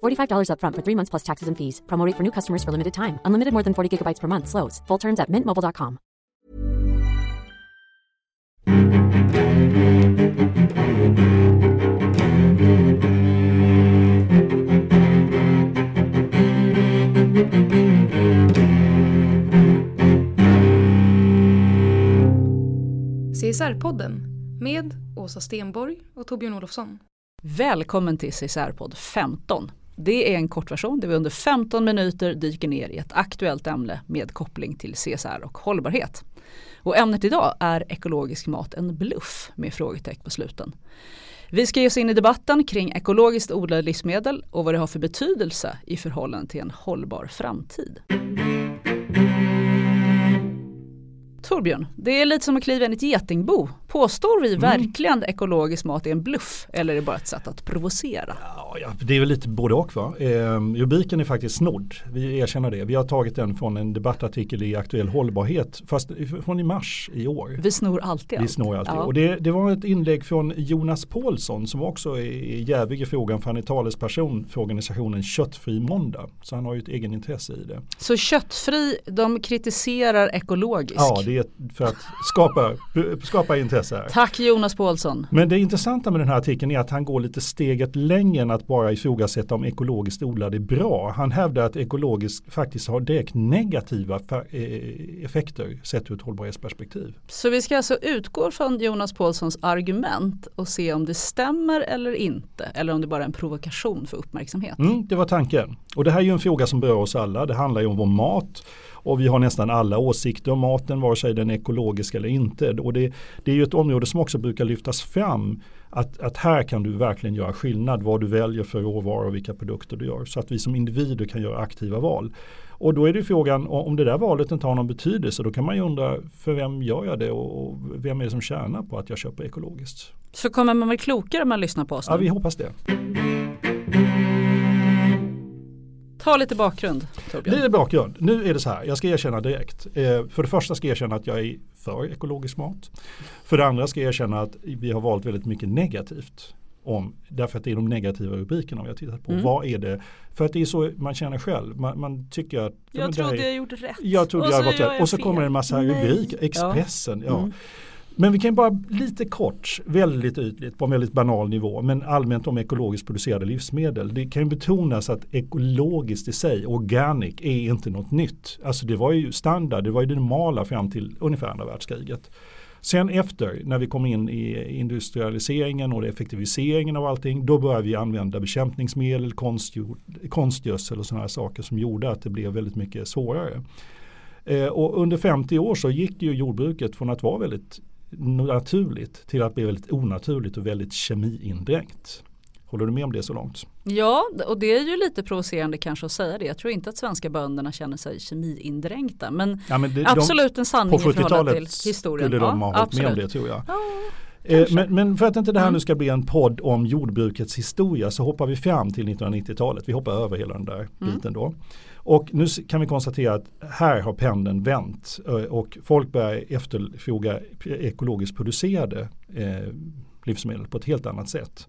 $45 upfront for three months plus taxes and fees. Promo rate for new customers for limited time. Unlimited more than 40 gigabytes per month. Slows. Full terms at mintmobile.com. CSR-podden med Åsa Stenborg och Torbjörn Olofsson. Välkommen till CSR-podd 15. Det är en kortversion där vi under 15 minuter dyker ner i ett aktuellt ämne med koppling till CSR och hållbarhet. Och ämnet idag är ekologisk mat en bluff med frågetecken på sluten. Vi ska ge oss in i debatten kring ekologiskt odlade livsmedel och vad det har för betydelse i förhållande till en hållbar framtid. Torbjörn, det är lite som att kliva in i ett getingbo. Påstår vi Mm. verkligen ekologisk mat är en bluff eller är det bara ett sätt att provocera? Ja, det är väl lite både och va. Eh, rubriken är faktiskt snodd, vi erkänner det. Vi har tagit den från en debattartikel i Aktuell hållbarhet, fast från i mars i år. Vi snor alltid Vi allt. snor alltid. Ja. Och det, det var ett inlägg från Jonas Paulsson som också är jävig i frågan för han är talesperson för organisationen Köttfri måndag. Så han har ju ett egen intresse i det. Så köttfri, de kritiserar ekologisk. Ja, det för att skapa, skapa intresse här. Tack Jonas Paulsson. Men det intressanta med den här artikeln är att han går lite steget längre än att bara ifrågasätta om ekologiskt odlad är bra. Han hävdar att ekologiskt faktiskt har direkt negativa eh, effekter sett ur ett hållbarhetsperspektiv. Så vi ska alltså utgå från Jonas Paulssons argument och se om det stämmer eller inte. Eller om det bara är en provokation för uppmärksamhet. Mm, det var tanken. Och det här är ju en fråga som berör oss alla. Det handlar ju om vår mat. Och vi har nästan alla åsikter om maten, vare sig den är ekologisk eller inte. Och det, det är ju ett område som också brukar lyftas fram. Att, att här kan du verkligen göra skillnad vad du väljer för råvaror och vilka produkter du gör. Så att vi som individer kan göra aktiva val. Och då är det frågan om det där valet inte har någon betydelse. Då kan man ju undra för vem gör jag det och vem är det som tjänar på att jag köper ekologiskt. Så kommer man väl klokare om man lyssnar på oss nu? Ja, vi hoppas det. Ta lite bakgrund Torbjörn. Är bakgrund. Nu är det så här, jag ska erkänna direkt. Eh, för det första ska jag erkänna att jag är för ekologisk mat. För det andra ska jag erkänna att vi har valt väldigt mycket negativt. Om, därför att det är de negativa rubrikerna vi har tittat på. Mm. Vad är det? För att det är så man känner själv. Man, man tycker att Jag trodde här jag gjorde rätt. jag trodde Och jag rätt. jag Och så fel. kommer det en massa rubriker. Expressen. Ja. Mm. Men vi kan bara lite kort, väldigt ytligt, på en väldigt banal nivå, men allmänt om ekologiskt producerade livsmedel. Det kan ju betonas att ekologiskt i sig, organic, är inte något nytt. Alltså det var ju standard, det var ju det normala fram till ungefär andra världskriget. Sen efter, när vi kom in i industrialiseringen och effektiviseringen av allting, då började vi använda bekämpningsmedel, konstgödsel och sådana här saker som gjorde att det blev väldigt mycket svårare. Eh, och under 50 år så gick ju jordbruket från att vara väldigt naturligt till att bli väldigt onaturligt och väldigt kemiindränkt. Håller du med om det så långt? Ja, och det är ju lite provocerande kanske att säga det. Jag tror inte att svenska bönderna känner sig kemiindränkta. Men, Ja, men det- absolut en sanning På i förhållande till 70-talet historien. skulle de ha Ja, hållit med om det tror jag. Ja, Eh. Men, men för att inte det här Mm. nu ska bli en podd om jordbrukets historia så hoppar vi fram till 1990-talet. Vi hoppar över hela den där Mm. biten då. Och nu kan vi konstatera att här har pendeln vänt eh, och folk börjar efterfråga ekologiskt producerade eh, livsmedel på ett helt annat sätt.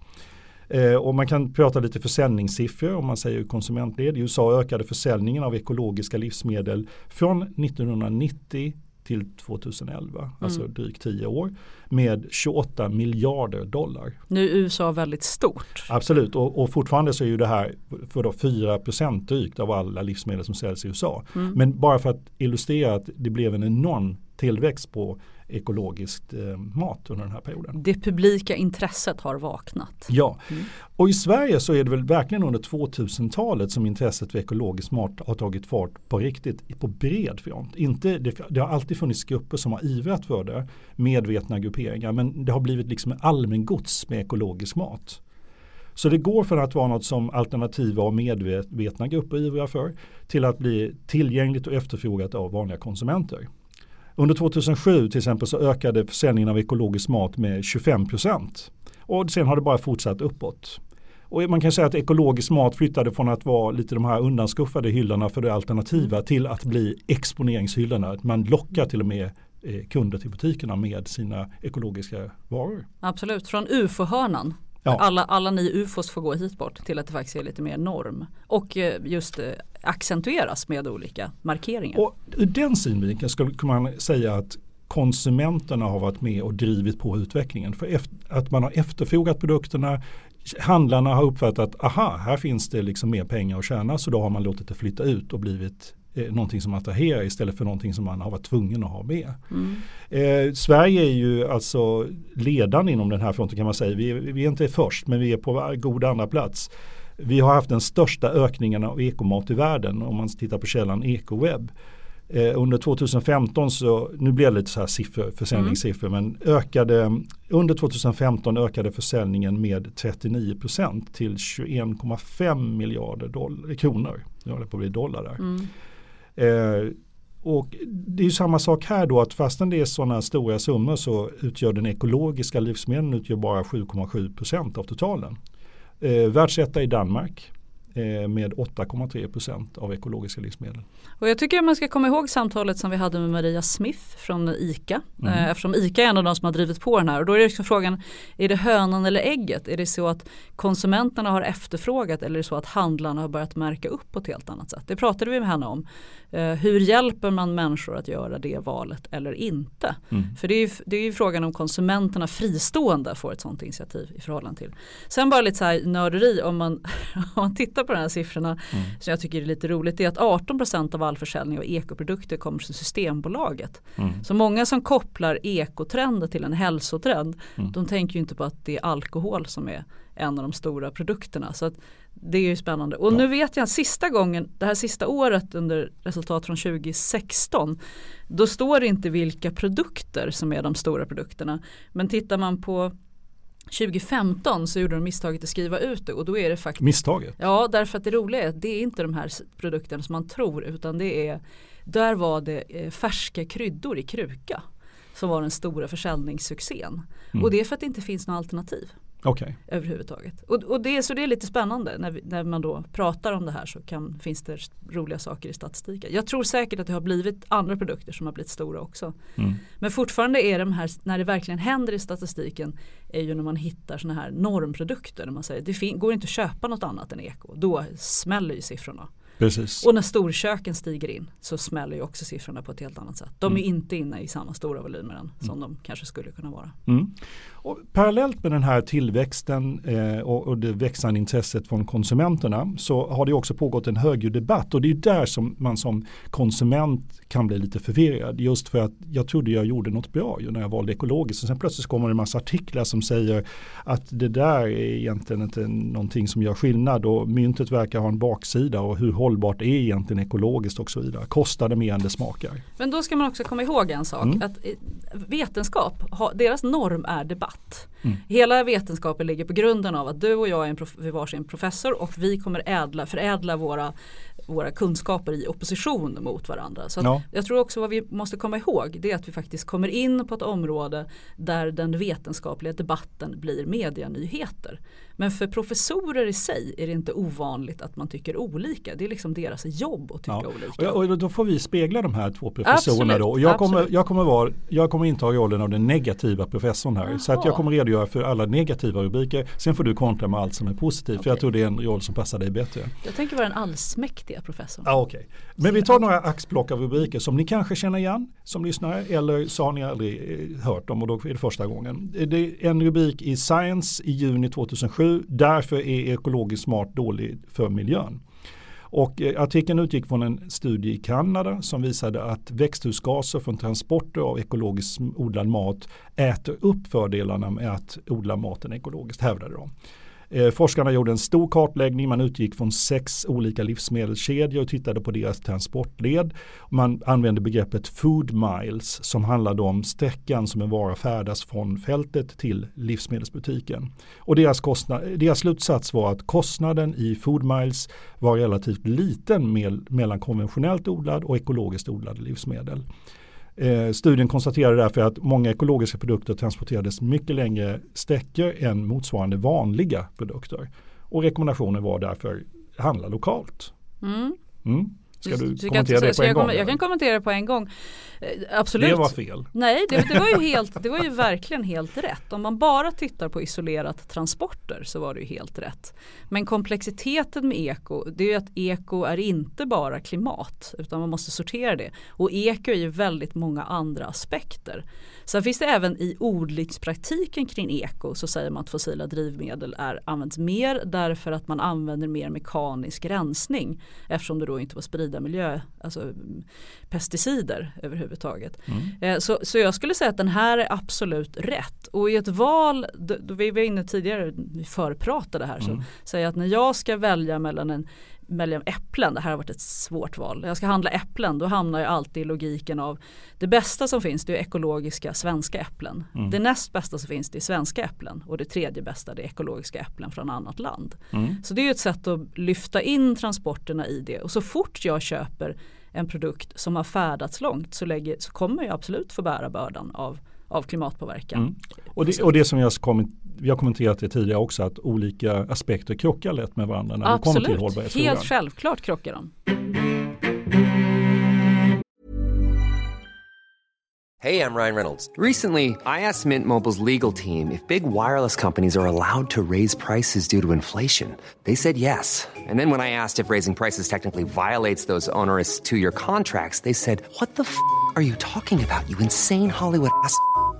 Eh, och man kan prata lite försäljningssiffror om man säger konsumentled. I USA ökade försäljningen av ekologiska livsmedel från 1990 till 2011, alltså drygt 10 år, med 28 miljarder dollar. Nu är USA väldigt stort. Absolut, och, och fortfarande så är ju det här för då 4% drygt av alla livsmedel som säljs i USA. Men bara för att illustrera att det blev en enorm tillväxt på ekologiskt eh, mat under den här perioden. Det publika intresset har vaknat. Ja, mm. och i Sverige så är det väl verkligen under 2000-talet som intresset för ekologisk mat har tagit fart på riktigt på bred front. Inte, det, det, har alltid funnits grupper som har ivrat för det, medvetna grupperingar, men det har blivit liksom allmängods med ekologisk mat. Så det går från att vara något som alternativa och medvetna grupper ivrar för till att bli tillgängligt och efterfrågat av vanliga konsumenter. Under 2007 till exempel så ökade försäljningen av ekologisk mat med 25 procent. Och sen har det bara fortsatt uppåt. Och man kan säga att ekologisk mat flyttade från att vara lite de här undanskuffade hyllorna för det alternativa mm. till att bli exponeringshyllorna. Man lockar till och med eh, kunder till butikerna med sina ekologiska varor. Absolut, från ufo-hörnan Ja. Alla, alla ni ufos får gå hit bort till att det faktiskt är lite mer norm. Och eh, just eh, accentueras med olika markeringar. Och ur den synvinkeln skulle man säga att konsumenterna har varit med och drivit på utvecklingen. För att man har efterfrågat produkterna, handlarna har uppfattat att aha, här finns det liksom mer pengar att tjäna så då har man låtit det flytta ut och blivit eh, någonting som attraherar istället för någonting som man har varit tvungen att ha med. Mm. Eh, Sverige är ju alltså ledande inom den här fronten kan man säga. Vi, vi är inte först men vi är på god andra plats. Vi har haft den största ökningen av ekomat i världen om man tittar på källan Ecoweb. Eh, under 2015 så, nu blir det lite så här siffror, försäljningssiffror, mm. men ökade, under 2015 ökade försäljningen med 39% till 21,5 miljarder dollar, kronor. Nu håller på att bli dollar där. Mm. Eh, och det är ju samma sak här då att fastän det är sådana stora summor så utgör den ekologiska livsmedlen utgör bara 7,7% av totalen. Eh, världsetta i Danmark eh, med 8,3 procent av ekologiska livsmedel. Och jag tycker att man ska komma ihåg samtalet som vi hade med Maria Smith från ICA. Mm. Eh, eftersom ICA är en av de som har drivit på den här. Och då är det liksom frågan, är det hönan eller ägget? Är det så att konsumenterna har efterfrågat eller är det så att handlarna har börjat märka upp på ett helt annat sätt? Det pratade vi med henne om. Eh, hur hjälper man människor att göra det valet eller inte? Mm. För det är, ju, det är ju frågan om konsumenterna fristående får ett sådant initiativ i förhållande till. Sen bara lite så här nörderi om man, om man tittar på de här siffrorna mm. som jag tycker är lite roligt. Det är att 18% av all försäljning av ekoprodukter kommer från Systembolaget. Mm. Så många som kopplar ekotrender till en hälsotrend mm. de tänker ju inte på att det är alkohol som är en av de stora produkterna. Så att det är ju spännande. Och ja. nu vet jag sista gången, det här sista året under resultat från 2016, då står det inte vilka produkter som är de stora produkterna. Men tittar man på 2015 så gjorde de misstaget att skriva ut det och då är det faktiskt Misstaget? Ja därför att det roliga är att det är inte de här produkterna som man tror utan det är Där var det eh, färska kryddor i kruka Som var den stora försäljningssuccén. Mm. Och det är för att det inte finns några alternativ. Okay. Överhuvudtaget. Och, och det, så det är lite spännande när, vi, när man då pratar om det här så kan, finns det roliga saker i statistiken. Jag tror säkert att det har blivit andra produkter som har blivit stora också. Mm. Men fortfarande är de här, när det verkligen händer i statistiken är ju när man hittar sådana här normprodukter. När man säger det går inte att köpa något annat än eko. Då smäller ju siffrorna. Precis. Och när storköken stiger in så smäller ju också siffrorna på ett helt annat sätt. De mm. är inte inne i samma stora volymer än som mm. de kanske skulle kunna vara. Mm. Och parallellt med den här tillväxten eh, och, och, det växande intresset från konsumenterna så har det också pågått en högljudd debatt och det är där som man som konsument kan bli lite förvirrad. Just för att jag trodde jag gjorde något bra ju när jag valde ekologiskt och sen plötsligt kommer det en massa artiklar som säger att det där är egentligen inte någonting som gör skillnad och myntet verkar ha en baksida och hur hållbart är egentligen ekologiskt och så vidare. Kostar det mer än det smakar? Men då ska man också komma ihåg en sak mm. att eh, vetenskap, deras norm är debatt debatt. Mm. Hela vetenskapen ligger på grunden av att du och jag är en prof varsin professor och vi kommer ädla, förädla våra, våra kunskaper i opposition mot varandra. Så ja. Jag tror också vad vi måste komma ihåg det är att vi faktiskt kommer in på ett område där den vetenskapliga debatten blir medianyheter. Men för professorer i sig är det inte ovanligt att man tycker olika. Det är liksom deras jobb att tycka ja. olika. Och, och då får vi spegla de här två professorerna då. jag kommer, jag, kommer vara, jag kommer inta rollen av den negativa professorn här. Jaha. Så att jag kommer redogöra för alla negativa rubriker. Sen får du kontra med allt som är positivt. Okay. För jag tror det är en roll som passar dig bättre. Jag tänker vara den allsmäktiga professorn. Ja, okay. Men vi tar några axplock av rubriker som ni kanske känner igen som lyssnare. Eller så har ni aldrig eh, hört dem och då är det första gången. Det är en rubrik i Science i juni 2007 därför är ekologiskt smart dålig för miljön. Och eh, artikeln utgick från en studie i Kanada som visade att växthusgaser från transporter av ekologiskt odlad mat äter upp fördelarna med att odla maten ekologiskt, hävdade de. Eh, forskarna gjorde en stor kartläggning, man utgick från sex olika livsmedelskedjor och tittade på deras transportled. Man använde begreppet food miles som handlade om sträckan som en vara färdas från fältet till livsmedelsbutiken. Och deras, kostnad, deras slutsats var att kostnaden i food miles var relativt liten med, mellan konventionellt odlad och ekologiskt odlade livsmedel. Eh, studien konstaterade därför att många ekologiska produkter transporterades mycket längre sträckor än motsvarande vanliga produkter. Och rekommendationen var därför handla lokalt. Mm. Mm. Ska du, du kommentera det på en gång? Jag kan kommentera det på en gång. Eh, absolut. Det var fel. Nej, det, det, var ju helt, det var ju verkligen helt rätt. Om man bara tittar på isolerat transporter så var det ju helt rätt. Men komplexiteten med eko, det är ju att eko är inte bara klimat utan man måste sortera det. Och eko är ju väldigt många andra aspekter. Sen finns det även i odlingspraktiken kring eko så säger man att fossila drivmedel är, används mer därför att man använder mer mekanisk rensning eftersom det då inte var sprida miljö, alltså pesticider överhuvudtaget. Mm. Eh, så, så jag skulle säga att den här är absolut rätt. Och i ett val, då, då vi var inne tidigare, vi förpratade här, mm. så säger jag att när jag ska välja mellan en välja äpplen, det här har varit ett svårt val. Jag ska handla äpplen då hamnar jag alltid i logiken av det bästa som finns det är ekologiska svenska äpplen. Mm. Det näst bästa som finns det är svenska äpplen och det tredje bästa det är ekologiska äpplen från annat land. Mm. Så det är ett sätt att lyfta in transporterna i det och så fort jag köper en produkt som har färdats långt så, lägger, så kommer jag absolut få bära bördan av, av klimatpåverkan. Mm. Och, det, och det som jag kommit vi har kommenterat det tidigare också att olika aspekter krockar lätt med varandra när Absolut. det kommer till hållbarhetsfrågan. Helt självklart krockar de. Hej, jag Ryan Reynolds. Recently, I asked Mint Mobiles legal team if big wireless companies are allowed to raise prices due to inflation. They said yes. And then when I asked if raising prices technically violates those onerous two-year contracts, they said, what the f*** are you talking about, you insane Hollywood ass?"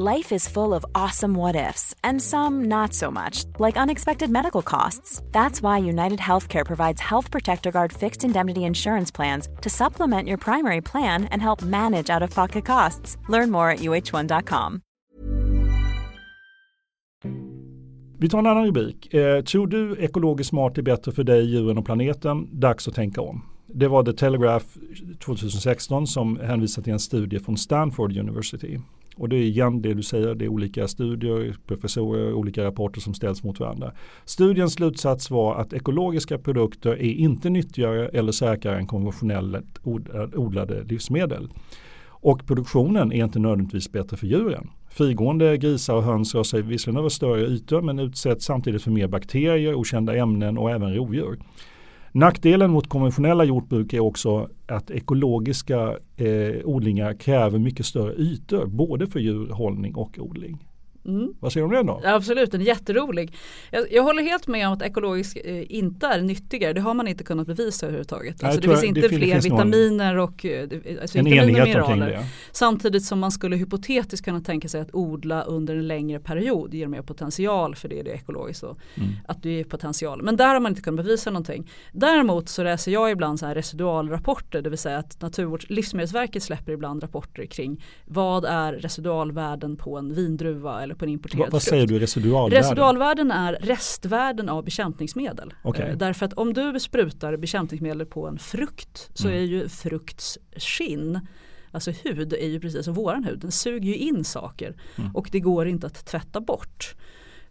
Life is full of awesome what ifs, and some not so much, like unexpected medical costs. That's why United Healthcare provides Health Protector Guard fixed indemnity insurance plans to supplement your primary plan and help manage out of pocket costs. Learn more at uh1.com. Vi tar en annan rubrik. Eh, tror du ekologiskt mat är bättre för dig, djuren och planeten? Dags att tänka om. Det var The Telegraph 2016 som hänvisade till en studie från Stanford University. Och det är igen det du säger, det är olika studier, professorer, olika rapporter som ställs mot varandra. Studiens slutsats var att ekologiska produkter är inte nyttigare eller säkrare än konventionellt odlade livsmedel. Och produktionen är inte nödvändigtvis bättre för djuren. Frigående grisar och höns rör sig visserligen över större ytor men utsätts samtidigt för mer bakterier, okända ämnen och även rovdjur. Nackdelen mot konventionella jordbruk är också att ekologiska eh, odlingar kräver mycket större ytor både för djurhållning och odling. Mm. Vad säger du om det då? Absolut, den är jätterolig. Jag, jag håller helt med om att ekologisk eh, inte är nyttigare. Det har man inte kunnat bevisa överhuvudtaget. Alltså, det finns inte det fler finns vitaminer och eh, alltså, en enighet omkring det. Samtidigt som man skulle hypotetiskt kunna tänka sig att odla under en längre period ger mer potential för det, det är ekologiskt. Då, mm. Att det är potential. Men där har man inte kunnat bevisa någonting. Däremot så läser jag ibland så här residualrapporter, det vill säga att Naturvårds Livsmedelsverket släpper ibland rapporter kring vad är residualvärden på en vindruva eller på en importerad Vad, vad säger du residualvärden? Residualvärden är restvärden av bekämpningsmedel. Okay. Eh, därför att om du sprutar bekämpningsmedel på en frukt så mm. är ju frukts skinn Alltså hud är ju precis som våran hud, den suger ju in saker mm. och det går inte att tvätta bort.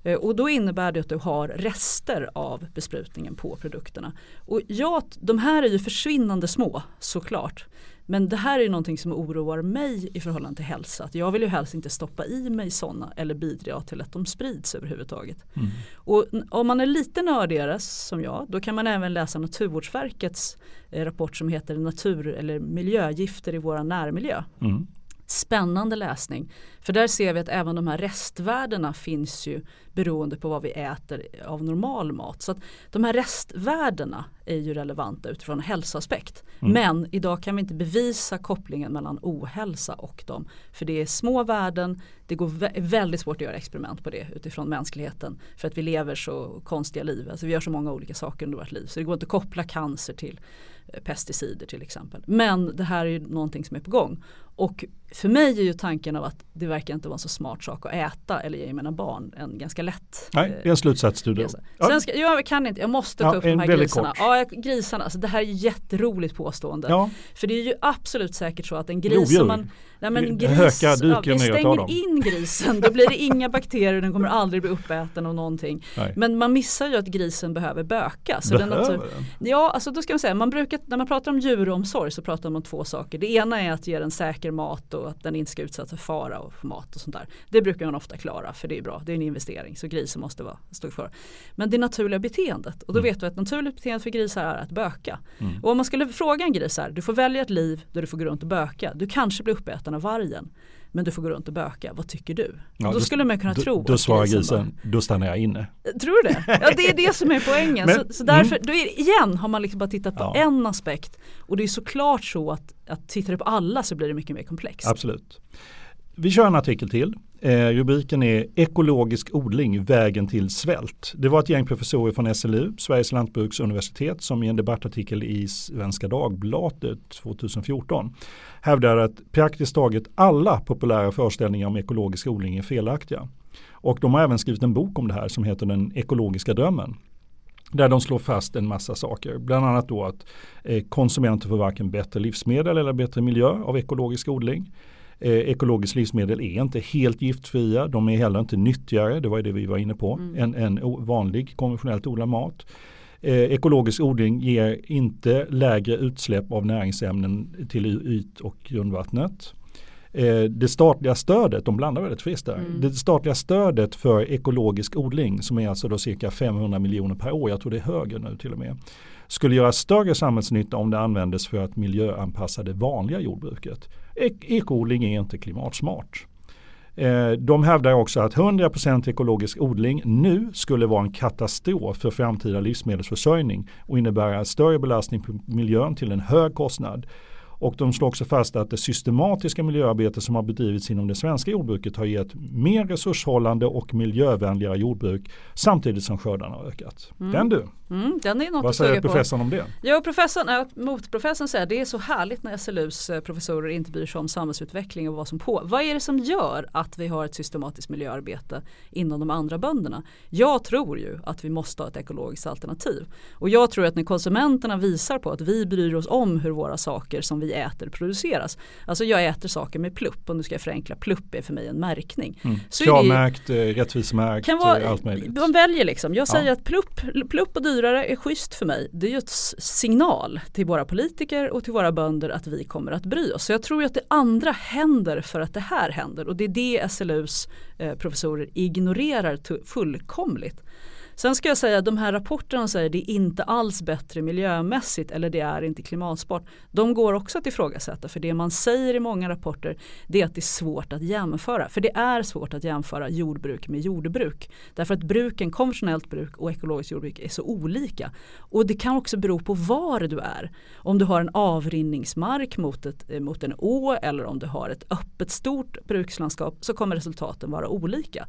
Eh, och då innebär det att du har rester av besprutningen på produkterna. Och ja, de här är ju försvinnande små såklart. Men det här är någonting som oroar mig i förhållande till hälsa. Att jag vill ju helst inte stoppa i mig sådana eller bidra till att de sprids överhuvudtaget. Mm. Och om man är lite nördigare som jag då kan man även läsa Naturvårdsverkets eh, rapport som heter natur eller miljögifter i våra närmiljö. Mm spännande läsning. För där ser vi att även de här restvärdena finns ju beroende på vad vi äter av normal mat. Så att de här restvärdena är ju relevanta utifrån hälsoaspekt. Mm. Men idag kan vi inte bevisa kopplingen mellan ohälsa och dem. För det är små värden, det går väldigt svårt att göra experiment på det utifrån mänskligheten. För att vi lever så konstiga liv, alltså vi gör så många olika saker under vårt liv. Så det går inte att koppla cancer till eh, pesticider till exempel. Men det här är ju någonting som är på gång. Och för mig är ju tanken av att det verkar inte vara en så smart sak att äta eller ge mina barn en ganska lätt Nej, det är en slutsats du. Sen ska, jag kan inte, jag måste ta ja, upp de här grisarna. Kort. Ja, grisarna, alltså det här är jätteroligt påstående. Ja. För det är ju absolut säkert så att en gris som man Nej, men gris, Höka ja, vi stänger in grisen, då blir det inga bakterier, den kommer aldrig bli uppäten av någonting. Nej. Men man missar ju att grisen behöver böka. Så behöver den? Ja, alltså då ska man säga, man brukar, när man pratar om djuromsorg så pratar man om två saker. Det ena är att ge den säker mat och att den inte ska utsättas för fara och för mat och sånt där. Det brukar man ofta klara för det är bra, det är en investering så grisen måste vara, stå för. Men det naturliga beteendet och då mm. vet vi att naturligt beteende för grisar är att böka. Mm. Och om man skulle fråga en gris här, du får välja ett liv där du får gå runt och böka. Du kanske blir uppäten av vargen men du får gå runt och böka, vad tycker du? Ja, då, då, skulle man kunna då, tro Då svarar grisen, då stannar jag inne. Tror du det? Ja det är det som är poängen. Men, så, så, därför, mm. då är, igen har man liksom bara tittat på ja. en aspekt och det är såklart så att, att tittar du på alla så blir det mycket mer komplext. Absolut. Vi kör en artikel till. Eh, rubriken är Ekologisk odling, vägen till svält. Det var ett gäng professorer från SLU, Sveriges lantbruksuniversitet, som i en debattartikel i Svenska Dagbladet 2014 hävdar att praktiskt taget alla populära föreställningar om ekologisk odling är felaktiga. Och de har även skrivit en bok om det här som heter Den ekologiska drömmen. Där de slår fast en massa saker. Bland annat då att eh, konsumenter får varken bättre livsmedel eller bättre miljö av ekologisk odling. Eh, ekologiskt livsmedel är inte helt giftfria. De är heller inte nyttigare, det var det vi var inne på, mm. än, än vanlig konventionellt odlad mat. Eh, ekologisk odling ger inte lägre utsläpp av näringsämnen till yt och grundvattnet. Eh, det statliga stödet, de blandar väldigt friskt där. Mm. Det statliga stödet för ekologisk odling som är alltså då cirka 500 miljoner per år, jag tror det är högre nu till och med, skulle göra större samhällsnytta om det användes för att miljöanpassa det vanliga jordbruket. Ekoodling är inte klimatsmart. Eh, de hävdar också att 100% ekologisk odling nu skulle vara en katastrof för framtida livsmedelsförsörjning och innebära större belastning på miljön till en hög kostnad. Och de slår också fast att det systematiska miljöarbete som har bedrivits inom det svenska jordbruket har gett mer resurshållande och miljövänligare jordbruk samtidigt som skördarna har ökat. Mm. Den du! Mm, den är något Vad säger professorn på. om det? Ja, professorn, motprofessorn säger att det är så härligt när SLUs eh, professorer inte bryr sig om samhällsutveckling och vad som på. Vad är det som gör att vi har ett systematiskt miljöarbete inom de andra bönderna? Jag tror ju att vi måste ha ett ekologiskt alternativ. Och jag tror att när konsumenterna visar på att vi bryr oss om hur våra saker som vi äter produceras. Alltså jag äter saker med plupp och nu ska jag förenkla, plupp är för mig en märkning. Mm. Kravmärkt, eh, rättvisemärkt, eh, allt möjligt. De väljer liksom. Jag säger ja. att plupp, plupp och dyrare är schysst för mig. Det är ju ett signal till våra politiker och till våra bönder att vi kommer att bry oss. Så jag tror att det andra händer för att det här händer och det är det SLUs eh, professorer ignorerar fullkomligt. Sen ska jag säga att de här rapporterna säger att det är inte alls bättre miljömässigt eller det är inte klimatsmart. De går också att ifrågasätta för det man säger i många rapporter det är att det är svårt att jämföra. För det är svårt att jämföra jordbruk med jordbruk. Därför att bruken, konventionellt bruk och ekologiskt jordbruk är så olika. Och det kan också bero på var du är. Om du har en avrinningsmark mot, ett, eh, mot en å eller om du har ett öppet stort brukslandskap så kommer resultaten vara olika.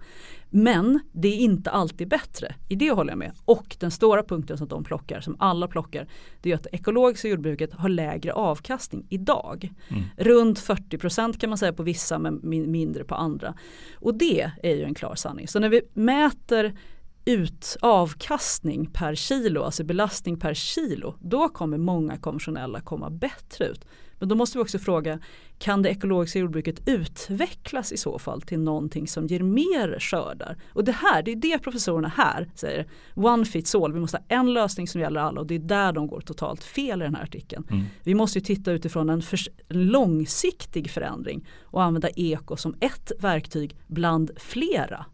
Men det är inte alltid bättre. I det håller jag med. Och den stora punkten som de plockar, som alla plockar, det är att det ekologiska jordbruket har lägre avkastning idag. Mm. Runt 40% kan man säga på vissa men mindre på andra. Och det är ju en klar sanning. Så när vi mäter ut avkastning per kilo, alltså belastning per kilo, då kommer många konventionella komma bättre ut. Men då måste vi också fråga, kan det ekologiska jordbruket utvecklas i så fall till någonting som ger mer skördar? Och det här, det är det professorerna här säger, one fits all, vi måste ha en lösning som gäller alla och det är där de går totalt fel i den här artikeln. Mm. Vi måste ju titta utifrån en, långsiktig förändring och använda eko som ett verktyg bland flera.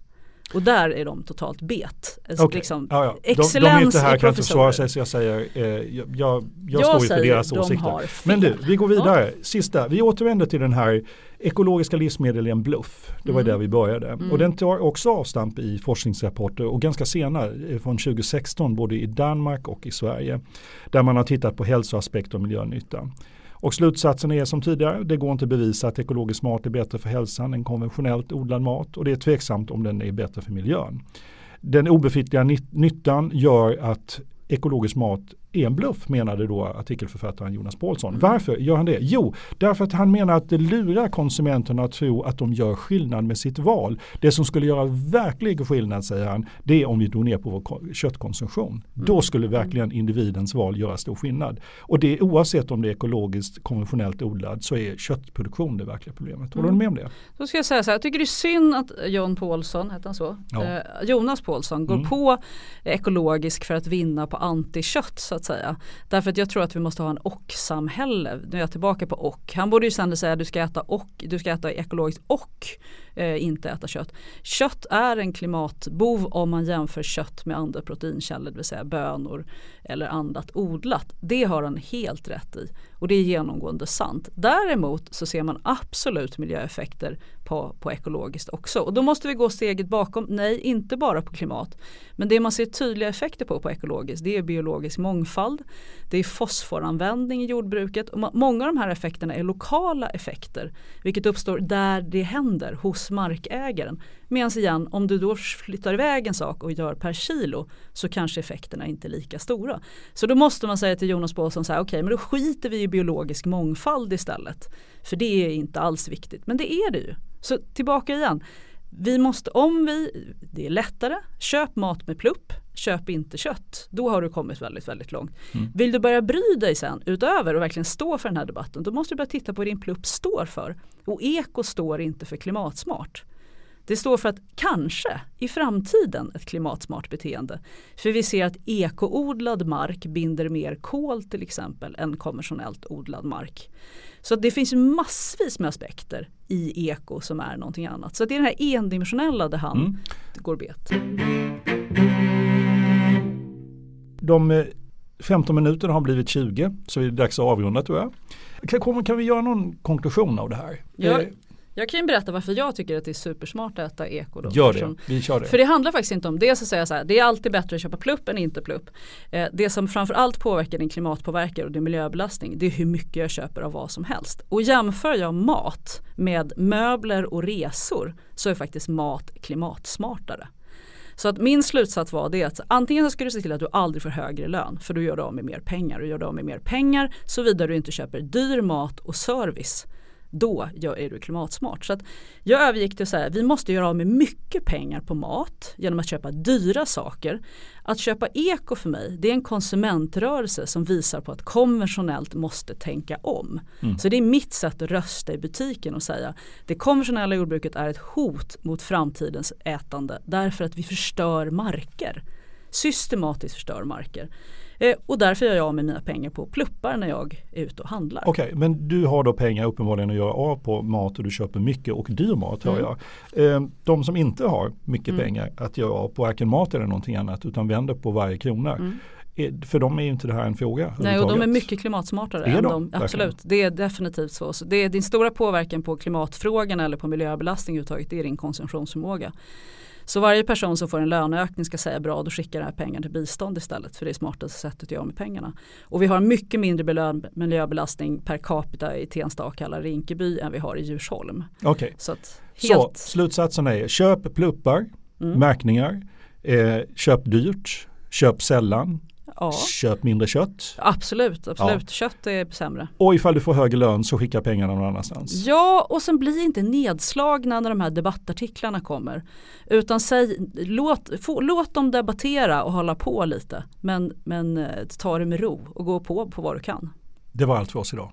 Och där är de totalt bet. Okay. Liksom, ja, ja. De, de är inte här kan inte försvara sig så jag säger, eh, jag, jag, jag står ju för deras de åsikter. Men du, vi går vidare. Ja. Sista, vi återvänder till den här ekologiska livsmedel är en bluff. Det var mm. där vi började. Mm. Och den tar också avstamp i forskningsrapporter och ganska sena eh, från 2016 både i Danmark och i Sverige. Där man har tittat på hälsoaspekter och miljönytta. Och slutsatsen är som tidigare, det går inte att bevisa att ekologisk mat är bättre för hälsan än konventionellt odlad mat och det är tveksamt om den är bättre för miljön. Den obefintliga nyttan gör att ekologisk mat är en bluff menade då artikelförfattaren Jonas Paulsson. Mm. Varför gör han det? Jo, därför att han menar att det lurar konsumenterna att tro att de gör skillnad med sitt val. Det som skulle göra verklig skillnad säger han, det är om vi drog ner på vår köttkonsumtion. Mm. Då skulle verkligen individens val göra stor skillnad. Och det oavsett om det är ekologiskt konventionellt odlad så är köttproduktion det verkliga problemet. Håller mm. du med om det? Då ska jag säga så här, jag tycker det är synd att John Paulsson, heter han så? Ja. Eh, Jonas Paulsson går mm. på ekologisk för att vinna på antikött så att att säga. Därför att jag tror att vi måste ha en och-samhälle. Nu är jag tillbaka på och. Han borde ju sen säga att du ska äta och, du ska äta ekologiskt och eh, inte äta kött. Kött är en klimatbov om man jämför kött med andra proteinkällor, det vill säga bönor eller annat odlat. Det har han helt rätt i och det är genomgående sant. Däremot så ser man absolut miljöeffekter på, på ekologiskt också och då måste vi gå steget bakom. Nej, inte bara på klimat. Men det man ser tydliga effekter på på ekologiskt det är biologisk mångfald, det är fosforanvändning i jordbruket och många av de här effekterna är lokala effekter vilket uppstår där det händer hos markägaren. Medan igen om du då flyttar iväg en sak och gör per kilo så kanske effekterna inte är lika stora. Så då måste man säga till Jonas Paulsson så här okej okay, men då skiter vi i biologisk mångfald istället. För det är inte alls viktigt men det är det ju. Så tillbaka igen. Vi måste, om vi, det är lättare, köp mat med plupp, köp inte kött. Då har du kommit väldigt, väldigt långt. Mm. Vill du börja bry dig sen utöver och verkligen stå för den här debatten, då måste du börja titta på vad din plupp står för. Och eko står inte för klimatsmart. Det står för att kanske i framtiden ett klimatsmart beteende. För vi ser att ekoodlad mark binder mer kol till exempel än konventionellt odlad mark. Så det finns massvis med aspekter i eko som är någonting annat. Så det är den här endimensionella där han mm. går bet. De 15 eh, minuterna har blivit 20 så är det dags att avrunda tror jag. Kan, kan vi göra någon konklusion av det här? Ja, eh, jag kan ju berätta varför jag tycker att det är supersmart att äta eko. Då, Gör det, vi kör det. För det handlar faktiskt inte om det, så säga så här, det är alltid bättre att köpa plupp än inte plupp. Eh, det som framförallt påverkar din klimatpåverkan och din miljöbelastning det är hur mycket jag köper av vad som helst. Och jämför jag mat med möbler och resor så är faktiskt mat klimatsmartare. Så att min slutsats var det att antingen så ska du se till att du aldrig får högre lön för då gör du av med mer pengar och gör du av med mer pengar såvida du inte köper dyr mat och service då är du klimatsmart. Så att jag övergick till att säga vi måste göra av med mycket pengar på mat genom att köpa dyra saker. Att köpa eko för mig det är en konsumentrörelse som visar på att konventionellt måste tänka om. Mm. Så det är mitt sätt att rösta i butiken och säga det konventionella jordbruket är ett hot mot framtidens ätande därför att vi förstör marker. Systematiskt förstör marker. Eh, och därför gör jag av med mina pengar på pluppar när jag är ute och handlar. Okej, okay, men du har då pengar uppenbarligen att göra av på mat och du köper mycket och dyr mat hör mm. jag. Eh, de som inte har mycket mm. pengar att göra av på varken mat eller någonting annat utan vänder på varje krona. Mm. För dem är ju inte det här en fråga. Nej och de är mycket klimatsmartare. Är än de? de absolut, det är definitivt så. så. Det är din stora påverkan på klimatfrågan eller på miljöbelastning överhuvudtaget, det är din konsumtionsförmåga. Så varje person som får en löneökning ska säga bra då skickar jag pengar till bistånd istället för det är smartaste sättet att göra med pengarna. Och vi har mycket mindre miljöbelastning per capita i Tensta, Akalla, Rinkeby än vi har i Djursholm. Okej, okay. så, helt... så slutsatsen är köp pluppar, mm. märkningar, eh, köp dyrt, köp sällan, Ja. Köp mindre kött. Absolut, absolut. Ja. Kött är sämre. Och ifall du får högre lön så skicka pengarna någon annanstans. Ja, och sen bli inte nedslagna när de här debattartiklarna kommer. Utan säg, låt, få, låt dem debattera och hålla på lite. Men, men eh, ta det med ro och gå på på vad du kan. Det var allt för oss idag.